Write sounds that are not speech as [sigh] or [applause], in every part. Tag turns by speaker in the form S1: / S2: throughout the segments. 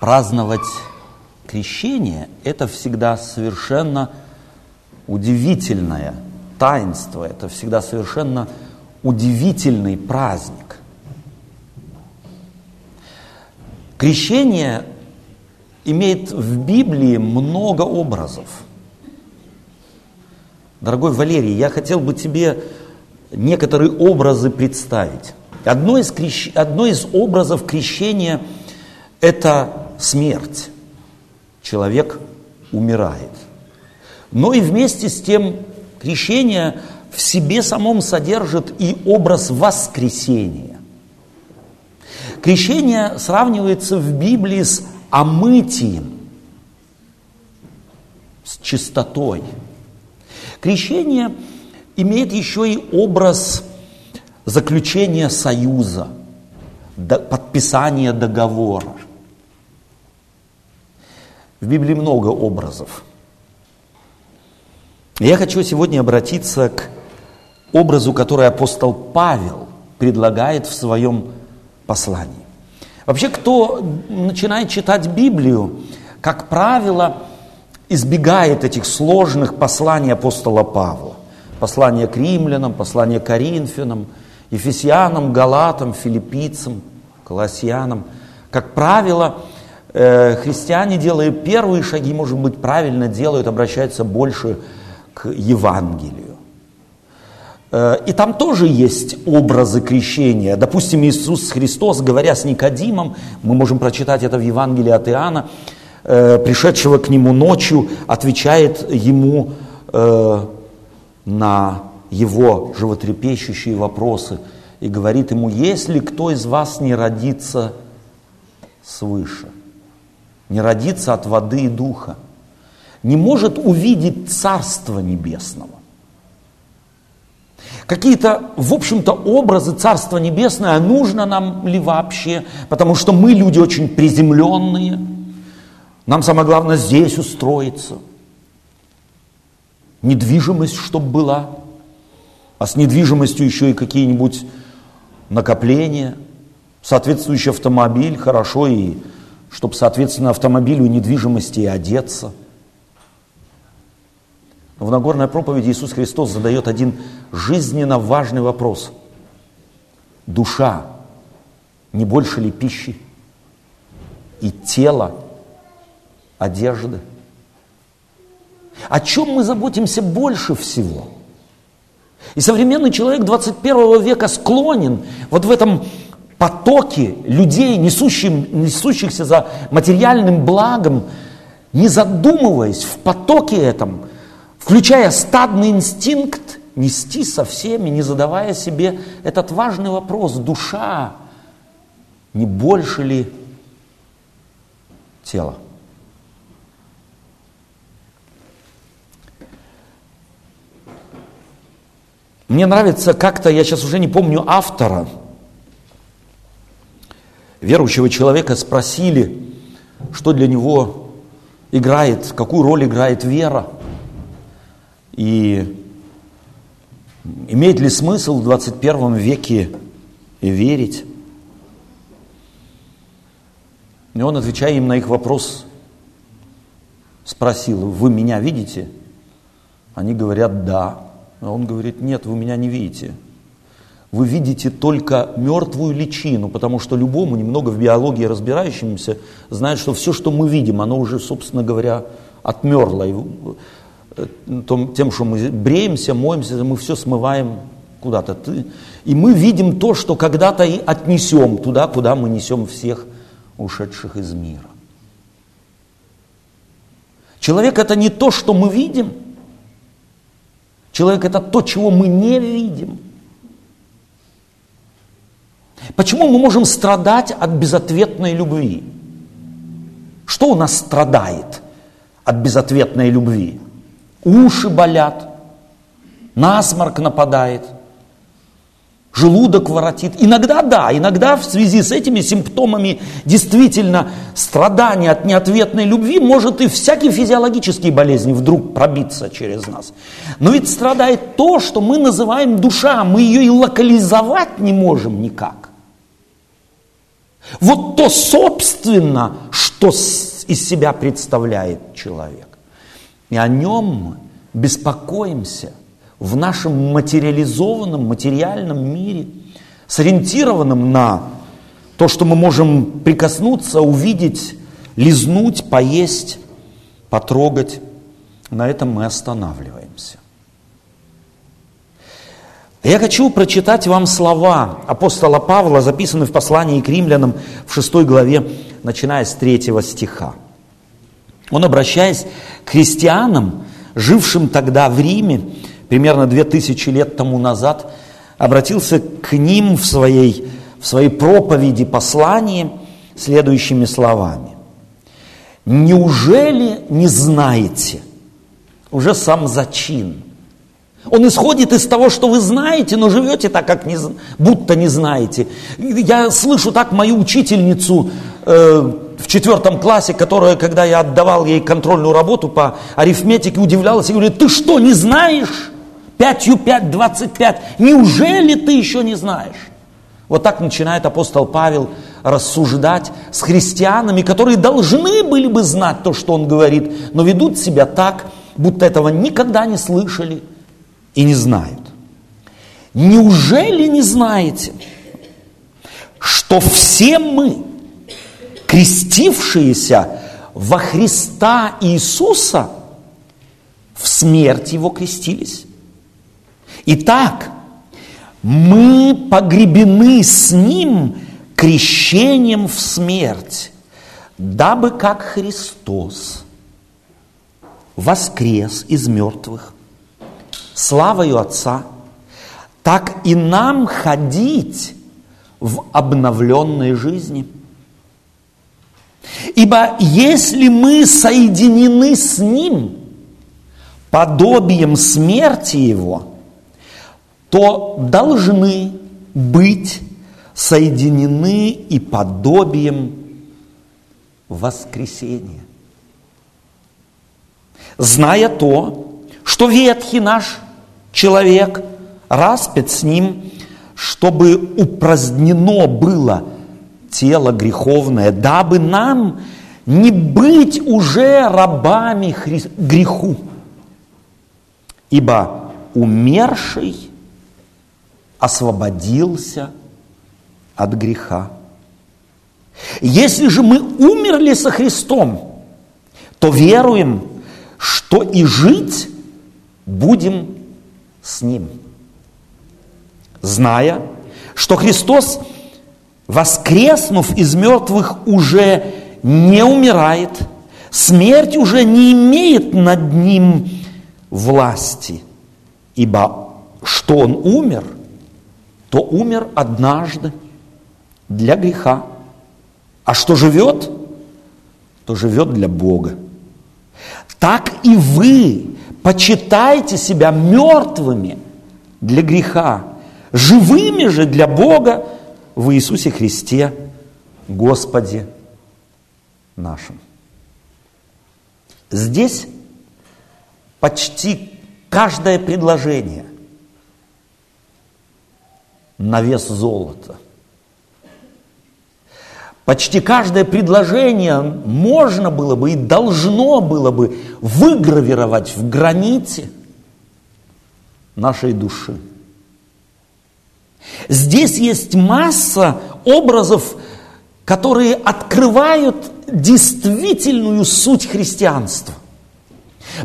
S1: праздновать крещение – это всегда совершенно удивительное таинство, это всегда совершенно удивительный праздник. Крещение имеет в Библии много образов. Дорогой Валерий, я хотел бы тебе некоторые образы представить. Одно из, крещ... Одно из образов крещения – это смерть. Человек умирает. Но и вместе с тем крещение в себе самом содержит и образ воскресения. Крещение сравнивается в Библии с омытием, с чистотой. Крещение имеет еще и образ заключения союза, подписания договора. В Библии много образов. Я хочу сегодня обратиться к образу, который апостол Павел предлагает в своем послании. Вообще, кто начинает читать Библию, как правило, избегает этих сложных посланий апостола Павла. Послание к римлянам, послание к коринфянам, ефесянам, галатам, филиппийцам, колоссянам. Как правило, христиане, делая первые шаги, может быть, правильно делают, обращаются больше к Евангелию. Э, и там тоже есть образы крещения. Допустим, Иисус Христос, говоря с Никодимом, мы можем прочитать это в Евангелии от Иоанна, э, пришедшего к нему ночью, отвечает ему э, на его животрепещущие вопросы и говорит ему, если кто из вас не родится свыше, не родится от воды и духа, не может увидеть Царство Небесного. Какие-то, в общем-то, образы Царства Небесное, а нужно нам ли вообще? Потому что мы люди очень приземленные. Нам самое главное здесь устроиться. Недвижимость, чтобы была. А с недвижимостью еще и какие-нибудь накопления. Соответствующий автомобиль, хорошо, и чтобы, соответственно, автомобилю недвижимости и одеться – в Нагорной проповеди Иисус Христос задает один жизненно важный вопрос. Душа не больше ли пищи? И тело одежды? О чем мы заботимся больше всего? И современный человек 21 века склонен вот в этом потоке людей, несущим, несущихся за материальным благом, не задумываясь в потоке этом, включая стадный инстинкт, нести со всеми, не задавая себе этот важный вопрос, душа, не больше ли тела? Мне нравится как-то, я сейчас уже не помню автора, верующего человека спросили, что для него играет, какую роль играет вера – и имеет ли смысл в 21 веке верить? И он, отвечая им на их вопрос, спросил, вы меня видите? Они говорят, да. А он говорит, нет, вы меня не видите. Вы видите только мертвую личину, потому что любому, немного в биологии разбирающемуся, знает, что все, что мы видим, оно уже, собственно говоря, отмерло. Э, тем, что мы бреемся, моемся, мы все смываем куда-то. И мы видим то, что когда-то и отнесем туда, куда мы несем всех ушедших из мира. Человек это не то, что мы видим. Человек это то, чего мы не видим. Почему мы можем страдать от безответной любви? Что у нас страдает от безответной любви? уши болят, насморк нападает, желудок воротит. Иногда да, иногда в связи с этими симптомами действительно страдание от неответной любви может и всякие физиологические болезни вдруг пробиться через нас. Но ведь страдает то, что мы называем душа, мы ее и локализовать не можем никак. Вот то, собственно, что из себя представляет человек. И о нем мы беспокоимся в нашем материализованном, материальном мире, сориентированном на то, что мы можем прикоснуться, увидеть, лизнуть, поесть, потрогать. На этом мы останавливаемся. Я хочу прочитать вам слова апостола Павла, записанные в послании к римлянам в 6 главе, начиная с 3 стиха. Он, обращаясь к христианам, жившим тогда в Риме, примерно 2000 лет тому назад, обратился к ним в своей, в своей проповеди, послании следующими словами. «Неужели не знаете?» Уже сам зачин – он исходит из того, что вы знаете, но живете так, как не, будто не знаете. Я слышу так мою учительницу э, в четвертом классе, которая, когда я отдавал ей контрольную работу по арифметике, удивлялась и говорит, ты что, не знаешь? Пятью пять, двадцать пять. Неужели ты еще не знаешь? Вот так начинает апостол Павел рассуждать с христианами, которые должны были бы знать то, что он говорит, но ведут себя так, будто этого никогда не слышали – и не знают. Неужели не знаете, что все мы, крестившиеся во Христа Иисуса, в смерть Его крестились? Итак, мы погребены с Ним крещением в смерть, дабы как Христос воскрес из мертвых славою Отца, так и нам ходить в обновленной жизни. Ибо если мы соединены с Ним подобием смерти Его, то должны быть соединены и подобием воскресения. Зная то, что ветхий наш – человек распят с ним, чтобы упразднено было тело греховное, дабы нам не быть уже рабами греху. Ибо умерший освободился от греха. Если же мы умерли со Христом, то веруем, что и жить будем с Ним. Зная, что Христос, воскреснув из мертвых, уже не умирает, смерть уже не имеет над Ним власти, ибо что Он умер, то умер однажды для греха, а что живет, то живет для Бога. Так и вы почитайте себя мертвыми для греха, живыми же для Бога в Иисусе Христе, Господе нашим. Здесь почти каждое предложение на вес золота – Почти каждое предложение можно было бы и должно было бы выгравировать в граните нашей души. Здесь есть масса образов, которые открывают действительную суть христианства.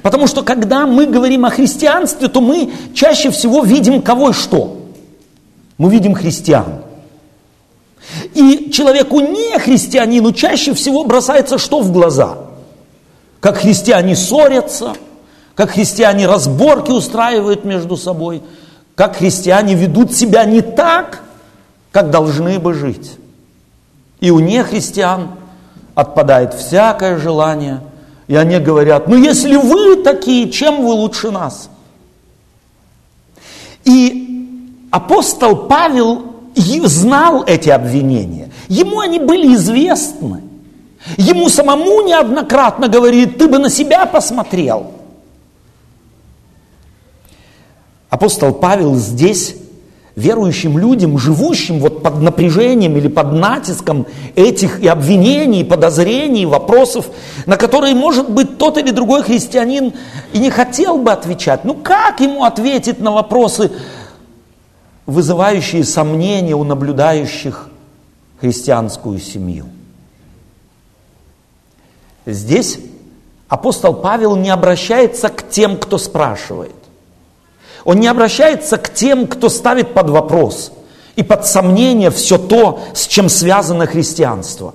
S1: Потому что когда мы говорим о христианстве, то мы чаще всего видим кого и что. Мы видим христиан. И человеку не христианину чаще всего бросается что в глаза? Как христиане ссорятся, как христиане разборки устраивают между собой, как христиане ведут себя не так, как должны бы жить. И у нехристиан отпадает всякое желание, и они говорят, ну если вы такие, чем вы лучше нас? И апостол Павел знал эти обвинения. Ему они были известны. Ему самому неоднократно говорит, ты бы на себя посмотрел. Апостол Павел здесь верующим людям, живущим вот под напряжением или под натиском этих и обвинений, подозрений, вопросов, на которые, может быть, тот или другой христианин и не хотел бы отвечать. Ну как ему ответить на вопросы, вызывающие сомнения у наблюдающих христианскую семью? Здесь апостол Павел не обращается к тем, кто спрашивает. Он не обращается к тем, кто ставит под вопрос и под сомнение все то, с чем связано христианство.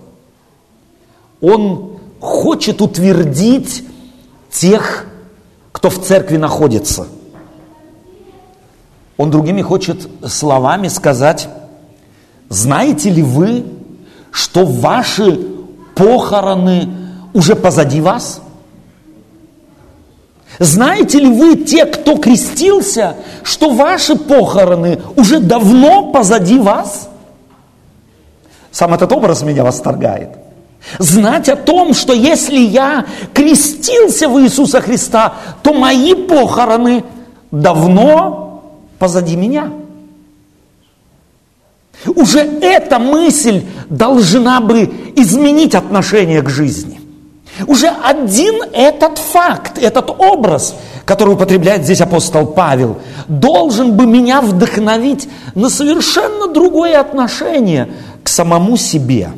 S1: Он хочет утвердить тех, кто в церкви находится. Он другими хочет словами сказать, знаете ли вы, что ваши похороны уже позади вас? Знаете ли вы, те, кто крестился, что ваши похороны уже давно позади вас? Сам этот образ меня восторгает. Знать о том, что если я крестился в Иисуса Христа, то мои похороны давно позади меня. Уже эта мысль должна бы изменить отношение к жизни. Уже один этот факт, этот образ, который употребляет здесь апостол Павел, должен бы меня вдохновить на совершенно другое отношение к самому себе.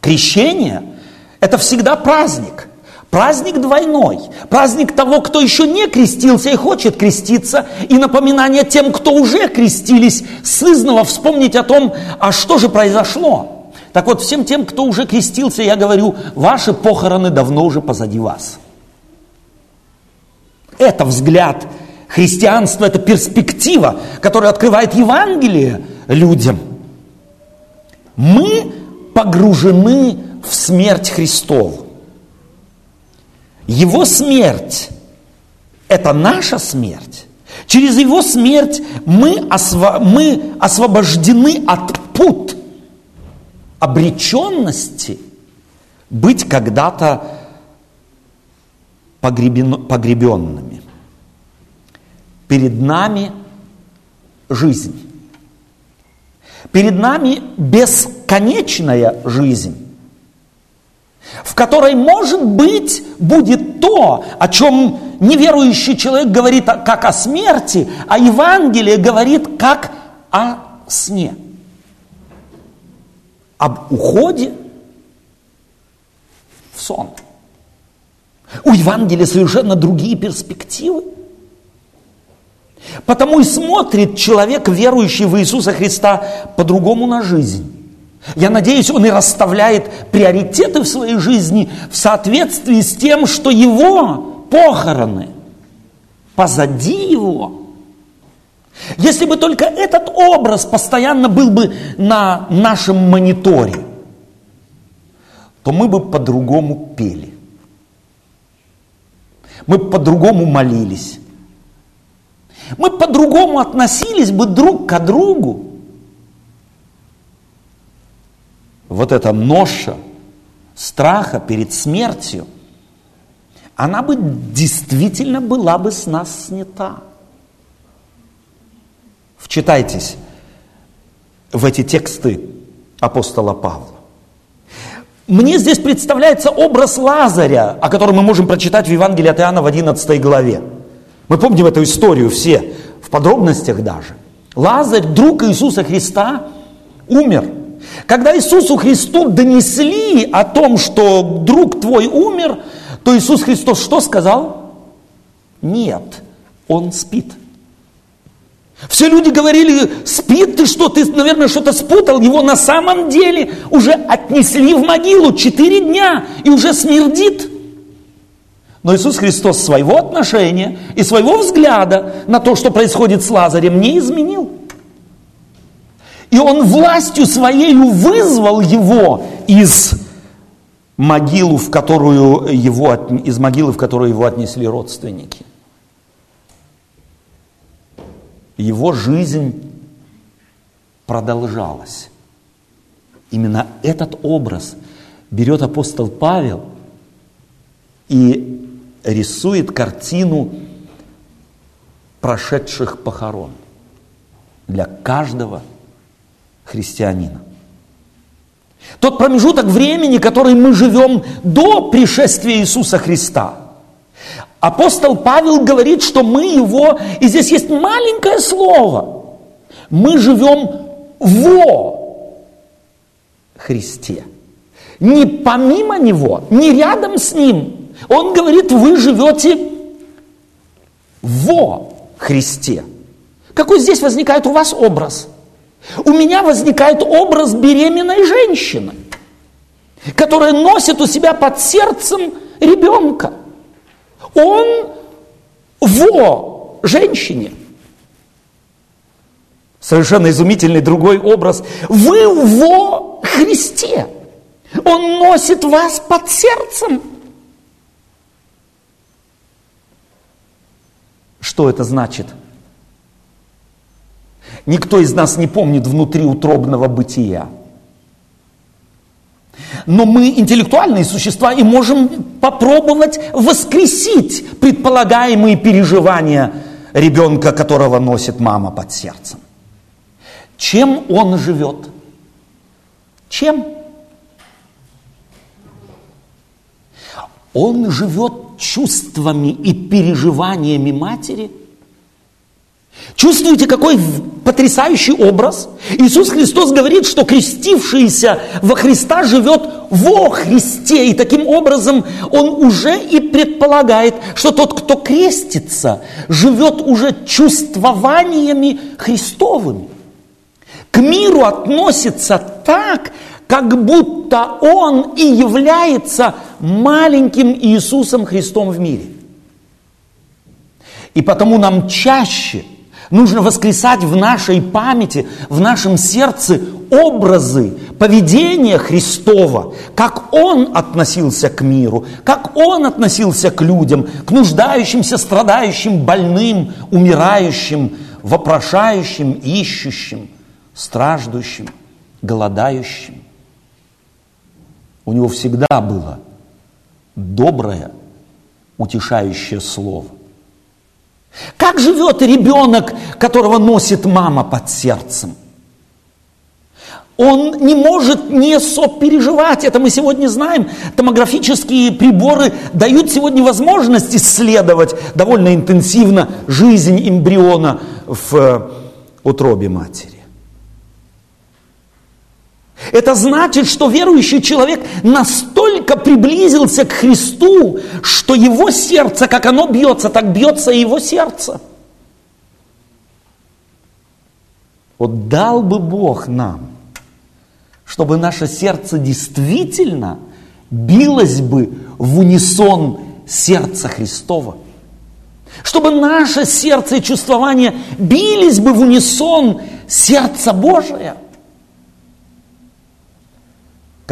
S1: Крещение – это всегда праздник. Праздник двойной. Праздник того, кто еще не крестился и хочет креститься, и напоминание тем, кто уже крестились, сызново вспомнить о том, а что же произошло – так вот, всем тем, кто уже крестился, я говорю, ваши похороны давно уже позади вас. Это взгляд христианства, это перспектива, которая открывает Евангелие людям. Мы погружены в смерть Христову. Его смерть – это наша смерть. Через Его смерть мы, осво- мы освобождены от пут – обреченности быть когда-то погребенными. Перед нами жизнь. Перед нами бесконечная жизнь, в которой, может быть, будет то, о чем неверующий человек говорит как о смерти, а Евангелие говорит как о сне об уходе в сон. У Евангелия совершенно другие перспективы. Потому и смотрит человек, верующий в Иисуса Христа, по-другому на жизнь. Я надеюсь, он и расставляет приоритеты в своей жизни в соответствии с тем, что его похороны позади его – если бы только этот образ постоянно был бы на нашем мониторе, то мы бы по-другому пели. Мы по-другому молились. Мы по-другому относились бы друг к другу. Вот эта ноша страха перед смертью, она бы действительно была бы с нас снята. Вчитайтесь в эти тексты апостола Павла. Мне здесь представляется образ Лазаря, о котором мы можем прочитать в Евангелии от Иоанна в 11 главе. Мы помним эту историю все, в подробностях даже. Лазарь, друг Иисуса Христа, умер. Когда Иисусу Христу донесли о том, что друг твой умер, то Иисус Христос что сказал? Нет, он спит. Все люди говорили, спит ты что, ты, наверное, что-то спутал. Его на самом деле уже отнесли в могилу четыре дня и уже смердит. Но Иисус Христос своего отношения и своего взгляда на то, что происходит с Лазарем, не изменил. И Он властью своей вызвал его из могилу, в которую его, из могилы, в которую его отнесли родственники. его жизнь продолжалась. Именно этот образ берет апостол Павел и рисует картину прошедших похорон для каждого христианина. Тот промежуток времени, который мы живем до пришествия Иисуса Христа. Апостол Павел говорит, что мы его, и здесь есть маленькое слово, мы живем во Христе. Не помимо Него, не рядом с Ним. Он говорит, вы живете во Христе. Какой здесь возникает у вас образ? У меня возникает образ беременной женщины, которая носит у себя под сердцем ребенка. Он во женщине. Совершенно изумительный другой образ. Вы во Христе. Он носит вас под сердцем. Что это значит? Никто из нас не помнит внутри утробного бытия. Но мы интеллектуальные существа и можем попробовать воскресить предполагаемые переживания ребенка, которого носит мама под сердцем. Чем он живет? Чем? Он живет чувствами и переживаниями матери – Чувствуете, какой потрясающий образ? Иисус Христос говорит, что крестившийся во Христа живет во Христе. И таким образом он уже и предполагает, что тот, кто крестится, живет уже чувствованиями Христовыми. К миру относится так, как будто он и является маленьким Иисусом Христом в мире. И потому нам чаще – Нужно воскресать в нашей памяти, в нашем сердце образы поведения Христова, как Он относился к миру, как Он относился к людям, к нуждающимся, страдающим, больным, умирающим, вопрошающим, ищущим, страждущим, голодающим. У него всегда было доброе, утешающее слово. Как живет ребенок, которого носит мама под сердцем? Он не может не сопереживать, это мы сегодня знаем. Томографические приборы дают сегодня возможность исследовать довольно интенсивно жизнь эмбриона в э, утробе матери. Это значит, что верующий человек настолько приблизился к Христу, что его сердце, как оно бьется, так бьется и его сердце. Вот дал бы Бог нам, чтобы наше сердце действительно билось бы в унисон сердца Христова. Чтобы наше сердце и чувствование бились бы в унисон сердца Божия –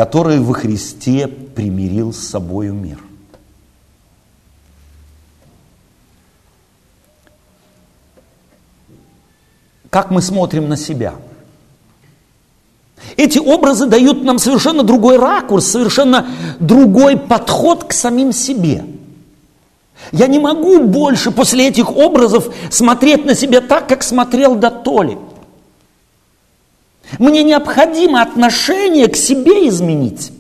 S1: который во Христе примирил с собою мир. Как мы смотрим на себя? Эти образы дают нам совершенно другой ракурс, совершенно другой подход к самим себе. Я не могу больше после этих образов смотреть на себя так, как смотрел до Толи. Мне необходимо отношение к себе изменить.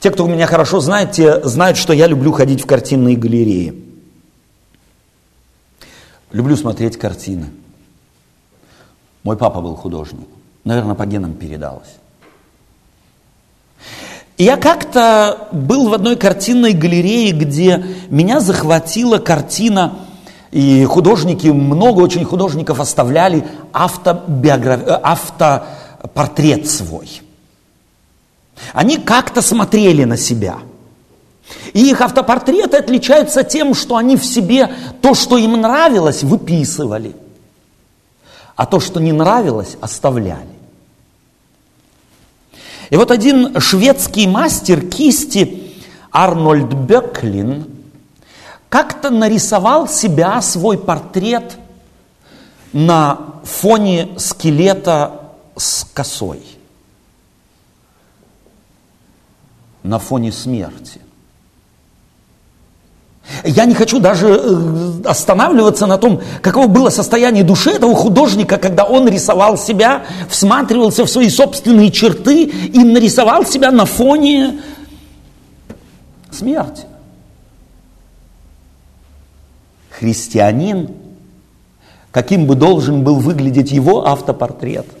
S1: Те, кто меня хорошо знает, те знают, что я люблю ходить в картинные галереи. Люблю смотреть картины. Мой папа был художник. Наверное, по генам передалось. И я как-то был в одной картинной галерее, где меня захватила картина и художники, много очень художников оставляли автобиограф... Э, автопортрет свой. Они как-то смотрели на себя. И их автопортреты отличаются тем, что они в себе то, что им нравилось, выписывали. А то, что не нравилось, оставляли. И вот один шведский мастер кисти Арнольд Беклин как-то нарисовал себя, свой портрет на фоне скелета с косой, на фоне смерти. Я не хочу даже э, останавливаться на том, каково было состояние души этого художника, когда он рисовал себя, всматривался в свои собственные черты и нарисовал себя на фоне смерти. Христианин, каким бы должен был выглядеть его автопортрет –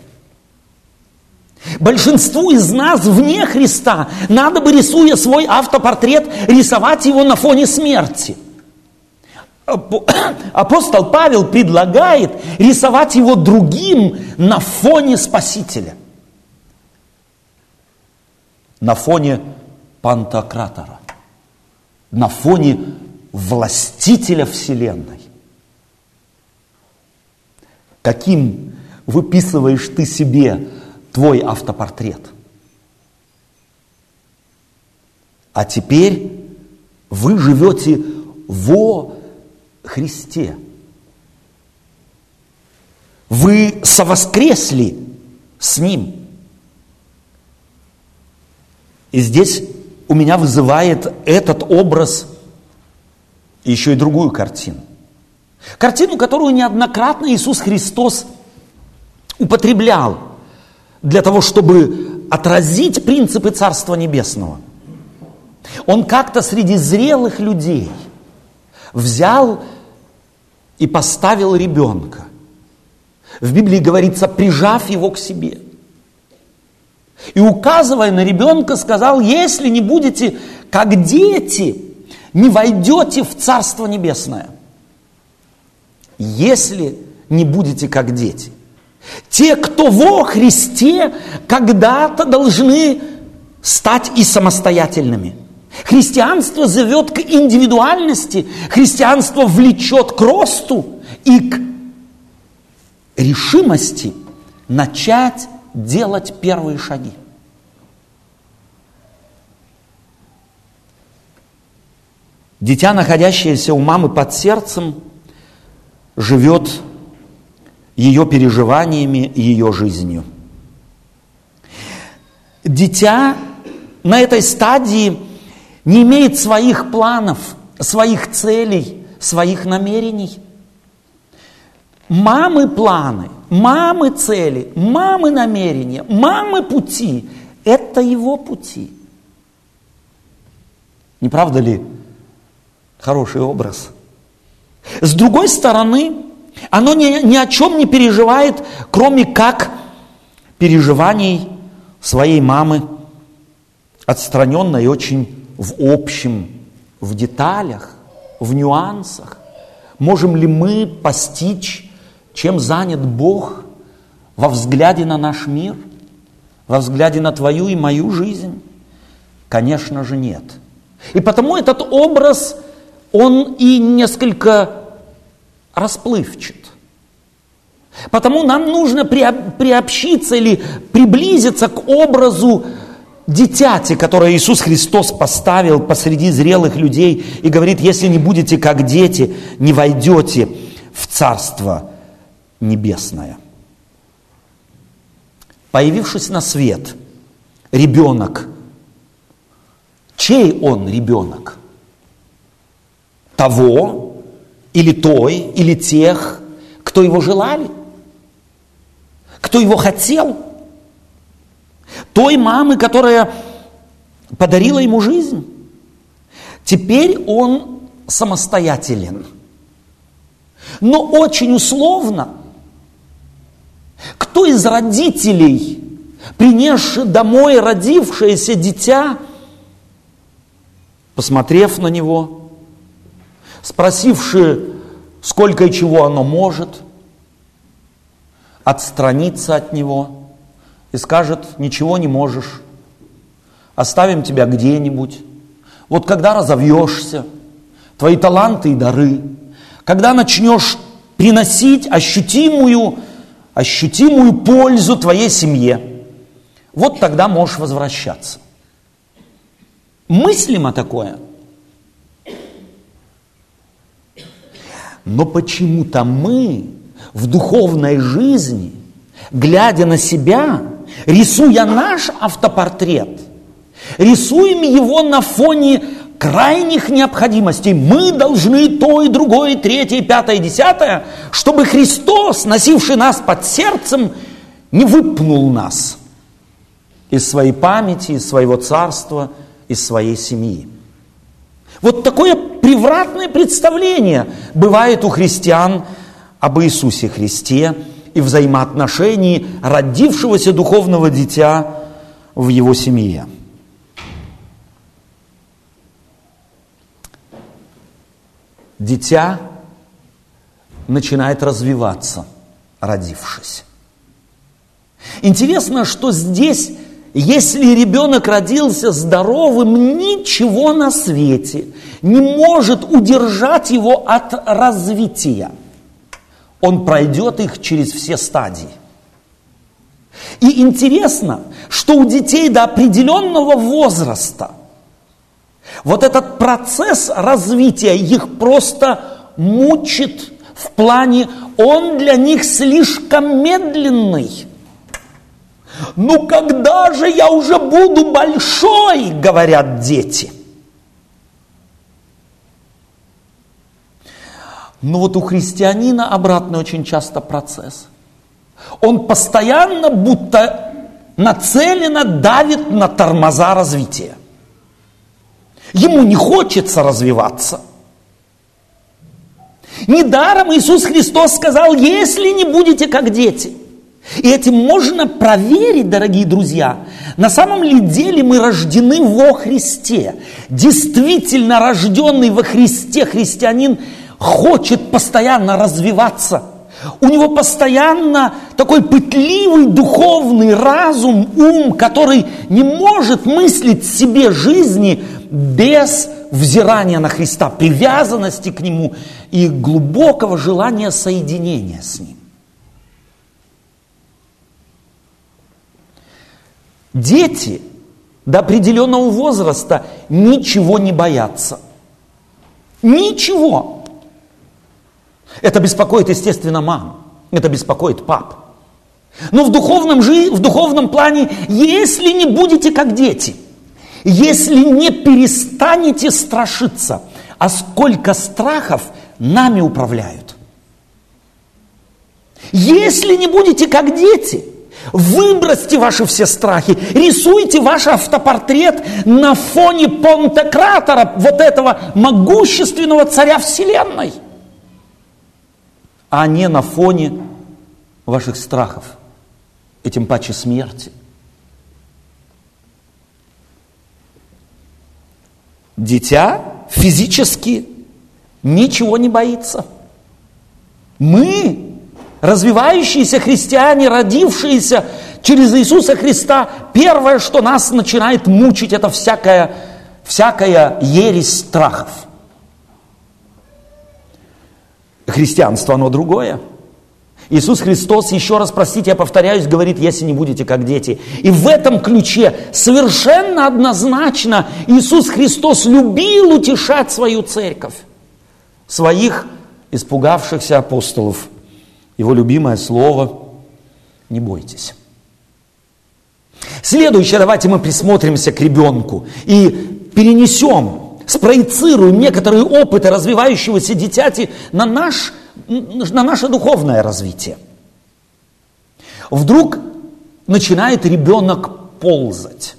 S1: Большинству из нас вне Христа надо бы, рисуя свой автопортрет, рисовать его на фоне смерти. [coughs] Апостол Павел предлагает рисовать его другим на фоне Спасителя. На фоне Пантократора. На фоне властителя Вселенной. Каким выписываешь ты себе твой автопортрет. А теперь вы живете во Христе. Вы совоскресли с Ним. И здесь у меня вызывает этот образ еще и другую картину. Картину, которую неоднократно Иисус Христос употреблял для того, чтобы отразить принципы Царства Небесного. Он как-то среди зрелых людей взял и поставил ребенка. В Библии говорится, прижав его к себе. И указывая на ребенка, сказал, если не будете как дети, не войдете в Царство Небесное. Если не будете как дети – те, кто во Христе, когда-то должны стать и самостоятельными. Христианство зовет к индивидуальности, христианство влечет к росту и к решимости начать делать первые шаги. Дитя, находящееся у мамы под сердцем, живет ее переживаниями ее жизнью. Дитя на этой стадии не имеет своих планов, своих целей, своих намерений. Мамы планы, мамы цели, мамы намерения, мамы пути – это его пути. Не правда ли хороший образ? С другой стороны, оно ни, ни о чем не переживает, кроме как переживаний своей мамы, отстраненной очень в общем, в деталях, в нюансах. Можем ли мы постичь, чем занят Бог во взгляде на наш мир, во взгляде на твою и мою жизнь? Конечно же нет. И потому этот образ, он и несколько расплывчат. Потому нам нужно приобщиться или приблизиться к образу дитяти, которое Иисус Христос поставил посреди зрелых людей и говорит, если не будете как дети, не войдете в Царство Небесное. Появившись на свет, ребенок, чей он ребенок? Того, или той, или тех, кто его желали, кто его хотел. Той мамы, которая подарила ему жизнь. Теперь он самостоятелен. Но очень условно. Кто из родителей, принесший домой родившееся дитя, посмотрев на него, спросивши, сколько и чего оно может, отстраниться от него и скажет, ничего не можешь, оставим тебя где-нибудь. Вот когда разовьешься, твои таланты и дары, когда начнешь приносить ощутимую, ощутимую пользу твоей семье, вот тогда можешь возвращаться. Мыслимо такое – Но почему-то мы в духовной жизни, глядя на себя, рисуя наш автопортрет, рисуем его на фоне крайних необходимостей. Мы должны то и другое, и третье, и пятое, и десятое, чтобы Христос, носивший нас под сердцем, не выпнул нас из своей памяти, из своего царства, из своей семьи. Вот такое превратное представление бывает у христиан об Иисусе Христе и взаимоотношении родившегося духовного дитя в его семье. Дитя начинает развиваться, родившись. Интересно, что здесь, если ребенок родился здоровым, ничего на свете не может удержать его от развития. Он пройдет их через все стадии. И интересно, что у детей до определенного возраста вот этот процесс развития их просто мучит в плане, он для них слишком медленный. Ну когда же я уже буду большой, говорят дети. Но вот у христианина обратный очень часто процесс – он постоянно будто нацеленно давит на тормоза развития. Ему не хочется развиваться. Недаром Иисус Христос сказал, если не будете как дети. И этим можно проверить, дорогие друзья, на самом ли деле мы рождены во Христе. Действительно рожденный во Христе христианин хочет постоянно развиваться – у него постоянно такой пытливый духовный разум, ум, который не может мыслить себе жизни без взирания на Христа, привязанности к Нему и глубокого желания соединения с Ним. Дети до определенного возраста ничего не боятся. Ничего. Это беспокоит, естественно, мам. Это беспокоит пап. Но в духовном, жи, в духовном плане, если не будете как дети, если не перестанете страшиться, а сколько страхов нами управляют. Если не будете как дети, выбросьте ваши все страхи, рисуйте ваш автопортрет на фоне Понтекратора, вот этого могущественного царя Вселенной – а не на фоне ваших страхов, и тем паче смерти. Дитя физически ничего не боится. Мы, развивающиеся христиане, родившиеся через Иисуса Христа, первое, что нас начинает мучить, это всякая, всякая ересь страхов – Христианство, оно другое. Иисус Христос, еще раз, простите, я повторяюсь, говорит, если не будете как дети. И в этом ключе совершенно однозначно Иисус Христос любил утешать свою церковь, своих испугавшихся апостолов. Его любимое слово – не бойтесь. Следующее, давайте мы присмотримся к ребенку и перенесем спроецируем некоторые опыты развивающегося дитяти на, наш, на наше духовное развитие. Вдруг начинает ребенок ползать.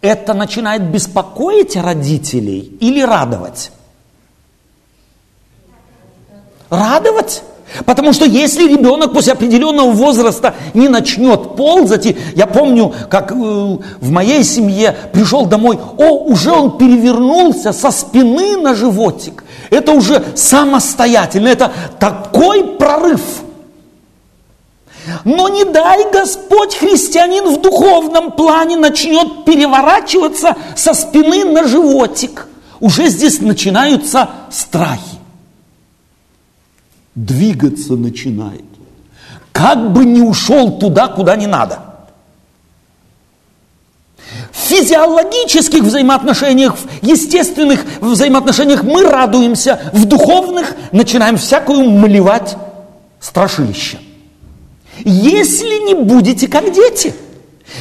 S1: Это начинает беспокоить родителей или радовать? Радовать? Потому что если ребенок после определенного возраста не начнет ползать, и я помню, как э, в моей семье пришел домой, о, уже он перевернулся со спины на животик. Это уже самостоятельно, это такой прорыв. Но не дай Господь, христианин в духовном плане начнет переворачиваться со спины на животик. Уже здесь начинаются страхи двигаться начинает. Как бы не ушел туда, куда не надо. В физиологических взаимоотношениях, в естественных взаимоотношениях мы радуемся, в духовных начинаем всякую млевать страшилище. Если не будете как дети,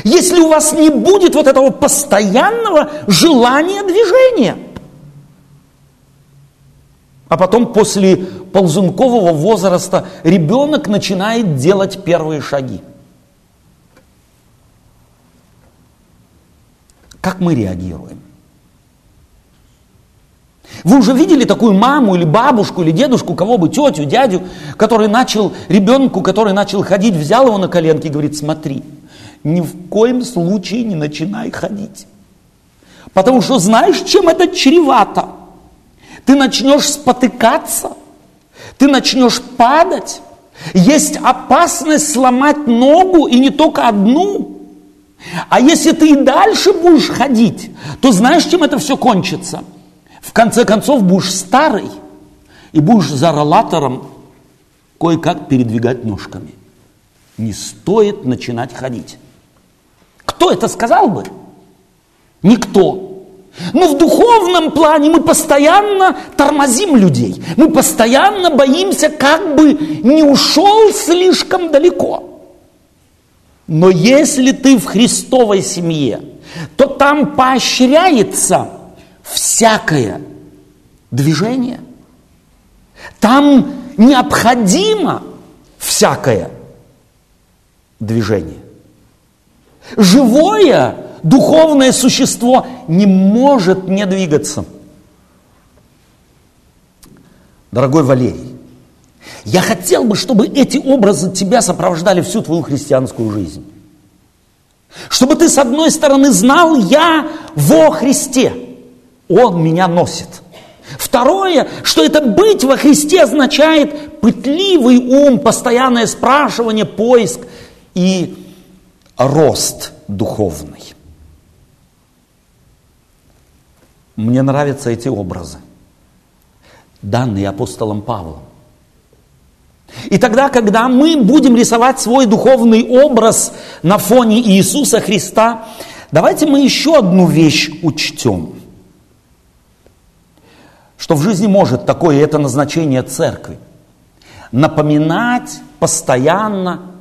S1: Если у вас не будет вот этого постоянного желания движения. А потом после ползункового возраста ребенок начинает делать первые шаги. Как мы реагируем? Вы уже видели такую маму или бабушку или дедушку, кого бы, тетю, дядю, который начал, ребенку, который начал ходить, взял его на коленки и говорит, смотри, ни в коем случае не начинай ходить. Потому что знаешь, чем это чревато? Ты начнешь спотыкаться, ты начнешь падать, есть опасность сломать ногу и не только одну. А если ты и дальше будешь ходить, то знаешь, чем это все кончится? В конце концов будешь старый и будешь за ролатором кое-как передвигать ножками. Не стоит начинать ходить. Кто это сказал бы? Никто. Но в духовном плане мы постоянно тормозим людей. Мы постоянно боимся, как бы не ушел слишком далеко. Но если ты в Христовой семье, то там поощряется всякое движение. Там необходимо всякое движение. Живое духовное существо не может не двигаться. Дорогой Валерий, я хотел бы, чтобы эти образы тебя сопровождали всю твою христианскую жизнь. Чтобы ты, с одной стороны, знал, я во Христе. Он меня носит. Второе, что это быть во Христе означает пытливый ум, постоянное спрашивание, поиск и рост духовный. Мне нравятся эти образы, данные апостолом Павлом. И тогда, когда мы будем рисовать свой духовный образ на фоне Иисуса Христа, давайте мы еще одну вещь учтем. Что в жизни может такое, это назначение церкви. Напоминать постоянно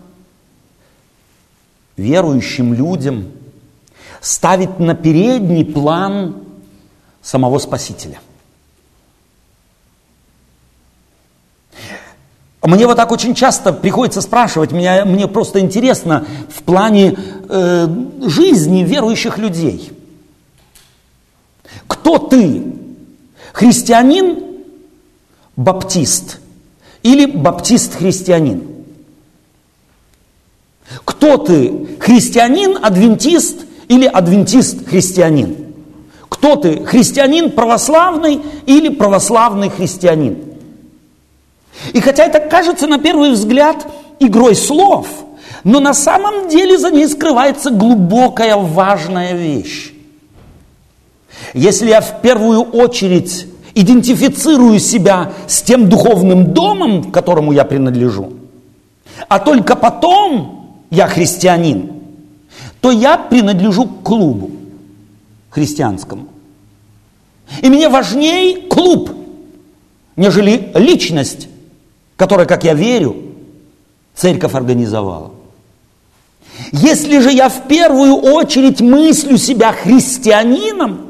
S1: верующим людям, ставить на передний план самого Спасителя. Мне вот так очень часто приходится спрашивать, меня, мне просто интересно в плане э, жизни верующих людей. Кто ты? Христианин, баптист или баптист-христианин? Кто ты? Христианин, адвентист или адвентист-христианин? Кто ты? Христианин православный или православный христианин? И хотя это кажется на первый взгляд игрой слов, но на самом деле за ней скрывается глубокая важная вещь. Если я в первую очередь идентифицирую себя с тем духовным домом, к которому я принадлежу, а только потом я христианин, то я принадлежу к клубу христианскому. И мне важнее клуб, нежели личность, которое, как я верю, церковь организовала. Если же я в первую очередь мыслю себя христианином,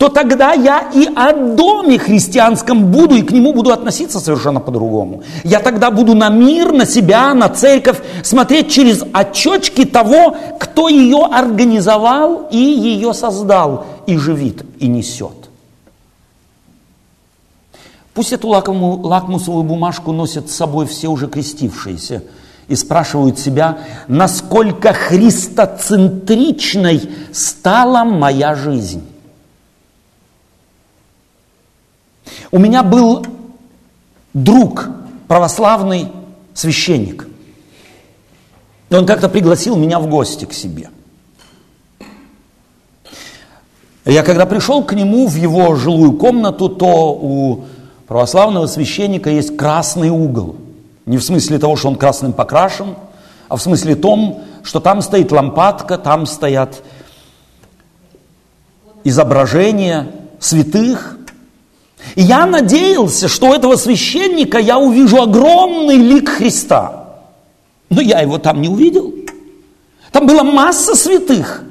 S1: то тогда я и о доме христианском буду, и к нему буду относиться совершенно по-другому. Я тогда буду на мир, на себя, на церковь смотреть через очечки того, кто ее организовал и ее создал, и живит, и несет. Пусть эту лакомую, лакмусовую бумажку носят с собой все уже крестившиеся и спрашивают себя, насколько христоцентричной стала моя жизнь. У меня был друг, православный священник. И он как-то пригласил меня в гости к себе. Я когда пришел к нему в его жилую комнату, то у православного священника есть красный угол. Не в смысле того, что он красным покрашен, а в смысле том, что там стоит лампадка, там стоят изображения святых. И я надеялся, что у этого священника я увижу огромный лик Христа. Но я его там не увидел. Там была масса святых.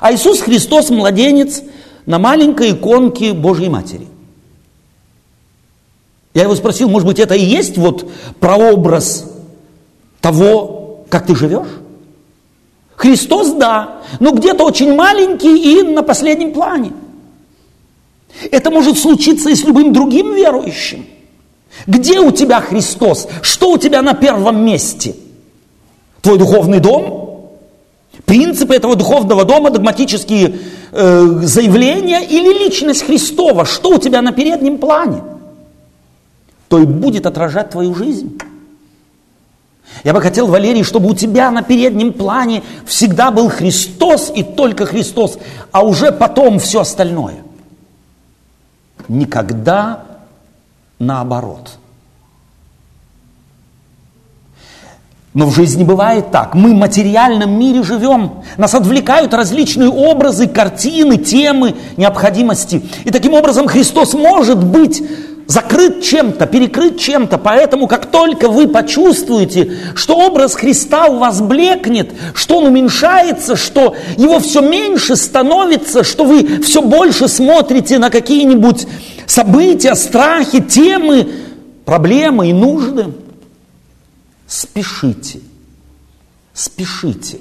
S1: А Иисус Христос младенец на маленькой иконке Божьей Матери. Я его спросил, может быть, это и есть вот прообраз того, как ты живешь? Христос, да, но где-то очень маленький и на последнем плане. Это может случиться и с любым другим верующим. Где у тебя Христос? Что у тебя на первом месте? Твой духовный дом? Принципы этого духовного дома, догматические э, заявления или личность Христова? Что у тебя на переднем плане? То и будет отражать твою жизнь. Я бы хотел, Валерий, чтобы у тебя на переднем плане всегда был Христос и только Христос, а уже потом все остальное. Никогда наоборот. Но в жизни бывает так. Мы в материальном мире живем. Нас отвлекают различные образы, картины, темы, необходимости. И таким образом Христос может быть закрыт чем-то, перекрыт чем-то. Поэтому, как только вы почувствуете, что образ Христа у вас блекнет, что он уменьшается, что его все меньше становится, что вы все больше смотрите на какие-нибудь события, страхи, темы, проблемы и нужды, спешите, спешите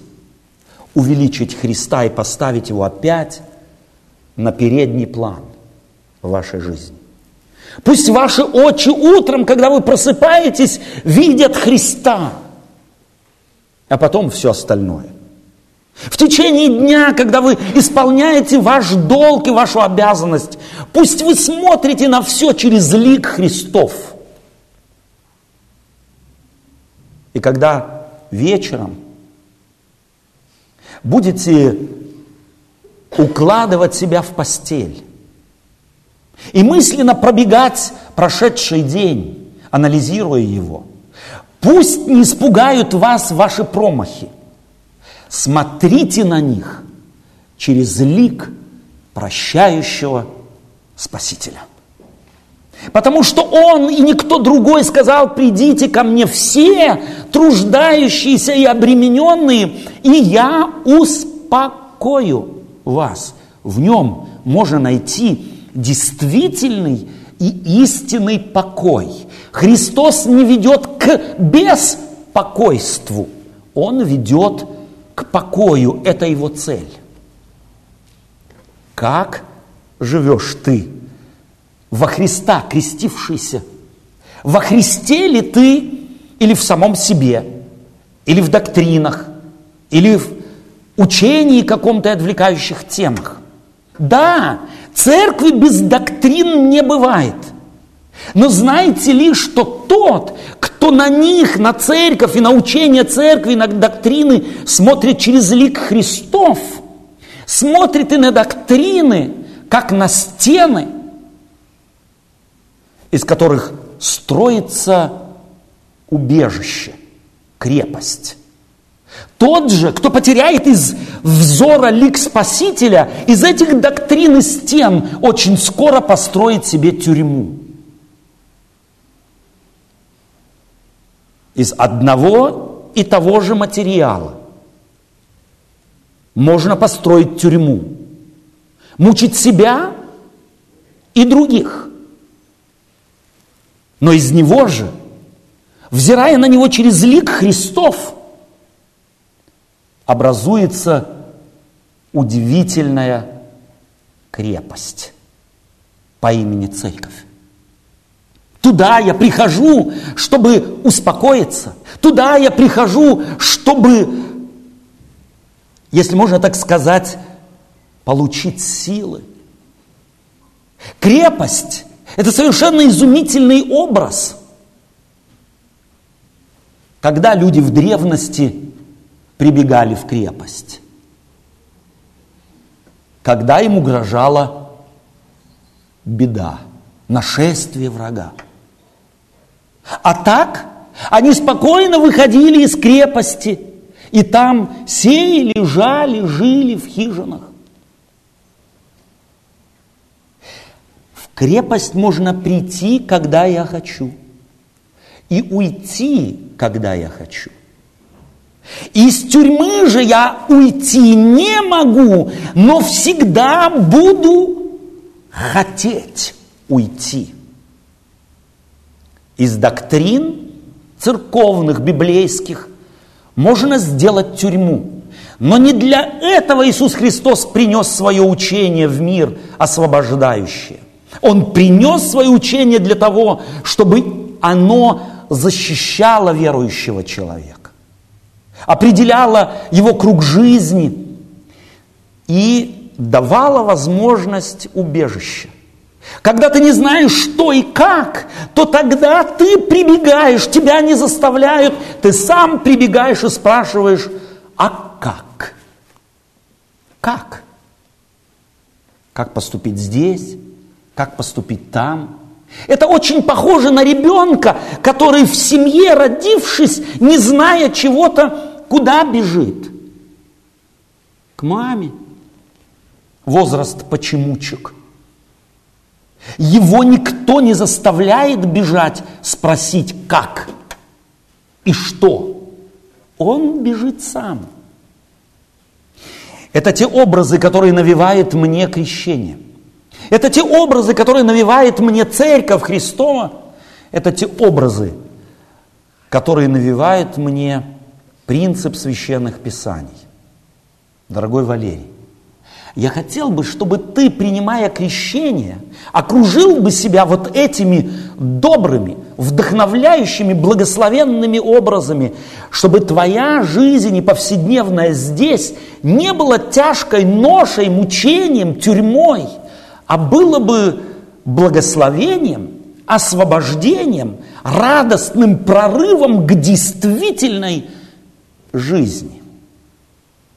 S1: увеличить Христа и поставить его опять на передний план вашей жизни. Пусть ваши очи утром, когда вы просыпаетесь, видят Христа, а потом все остальное. В течение дня, когда вы исполняете ваш долг и вашу обязанность, пусть вы смотрите на все через лик Христов. И когда вечером будете укладывать себя в постель, и мысленно пробегать прошедший день, анализируя его. Пусть не испугают вас ваши промахи. Смотрите на них через лик прощающего Спасителя. Потому что Он и никто другой сказал, придите ко мне все труждающиеся и обремененные, и я успокою вас. В нем можно найти действительный и истинный покой. Христос не ведет к беспокойству, Он ведет к покою. Это Его цель. Как живешь ты во Христа, крестившийся? Во Христе ли ты или в самом себе, или в доктринах, или в учении каком-то отвлекающих темах? Да, Церкви без доктрин не бывает. Но знаете ли, что тот, кто на них, на церковь и на учение церкви, на доктрины смотрит через лик Христов, смотрит и на доктрины, как на стены, из которых строится убежище, крепость. Тот же, кто потеряет из взора лик Спасителя, из этих доктрин и стен очень скоро построит себе тюрьму. Из одного и того же материала можно построить тюрьму, мучить себя и других. Но из него же, взирая на него через лик Христов – образуется удивительная крепость по имени Церковь. Туда я прихожу, чтобы успокоиться. Туда я прихожу, чтобы, если можно так сказать, получить силы. Крепость – это совершенно изумительный образ. Когда люди в древности прибегали в крепость, когда им угрожала беда, нашествие врага. А так они спокойно выходили из крепости, и там сеяли, жали, жили в хижинах. В крепость можно прийти, когда я хочу, и уйти, когда я хочу. Из тюрьмы же я уйти не могу, но всегда буду хотеть уйти. Из доктрин церковных, библейских, можно сделать тюрьму. Но не для этого Иисус Христос принес свое учение в мир освобождающее. Он принес свое учение для того, чтобы оно защищало верующего человека, определяло его круг жизни и давало возможность убежища. Когда ты не знаешь, что и как, то тогда ты прибегаешь, тебя не заставляют, ты сам прибегаешь и спрашиваешь, а как? Как? Как поступить здесь? Как поступить там? Это очень похоже на ребенка, который в семье, родившись, не зная чего-то, куда бежит? К маме. Возраст почемучек. Его никто не заставляет бежать, спросить, как и что. Он бежит сам. Это те образы, которые навевает мне крещение. Это те образы, которые навевает мне Церковь Христова. Это те образы, которые навевают мне принцип священных писаний. Дорогой Валерий, я хотел бы, чтобы ты, принимая крещение, окружил бы себя вот этими добрыми, вдохновляющими, благословенными образами, чтобы твоя жизнь и повседневная здесь не была тяжкой ношей, мучением, тюрьмой, а было бы благословением, освобождением, радостным прорывом к действительной жизни.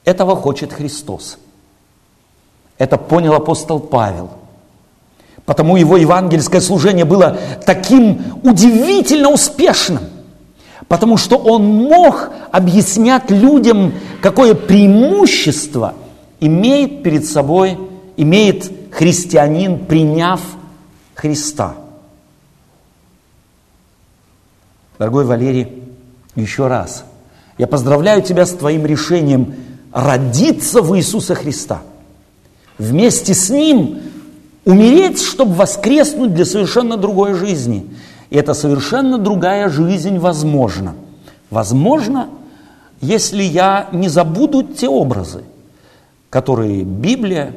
S1: Этого хочет Христос. Это понял апостол Павел. Потому его евангельское служение было таким удивительно успешным. Потому что он мог объяснять людям, какое преимущество имеет перед собой, имеет христианин, приняв Христа. Дорогой Валерий, еще раз, я поздравляю тебя с твоим решением родиться в Иисуса Христа – вместе с Ним умереть, чтобы воскреснуть для совершенно другой жизни. И эта совершенно другая жизнь возможна. Возможно, если я не забуду те образы, которые Библия,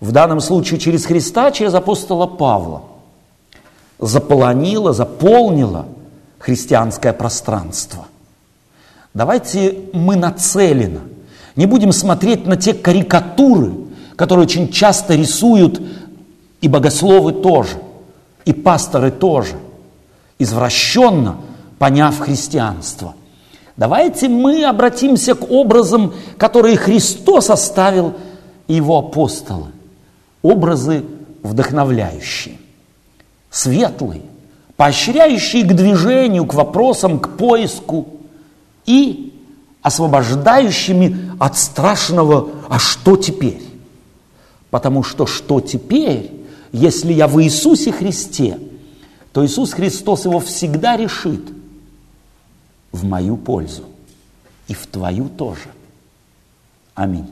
S1: в данном случае через Христа, через апостола Павла, заполонила, заполнила христианское пространство. Давайте мы нацеленно не будем смотреть на те карикатуры, которые очень часто рисуют и богословы тоже, и пасторы тоже, извращенно поняв христианство. Давайте мы обратимся к образам, которые Христос оставил и его апостолы. Образы вдохновляющие, светлые, поощряющие к движению, к вопросам, к поиску и освобождающими от страшного «а что теперь?». Потому что что теперь, если я в Иисусе Христе, то Иисус Христос его всегда решит в мою пользу и в твою тоже. Аминь.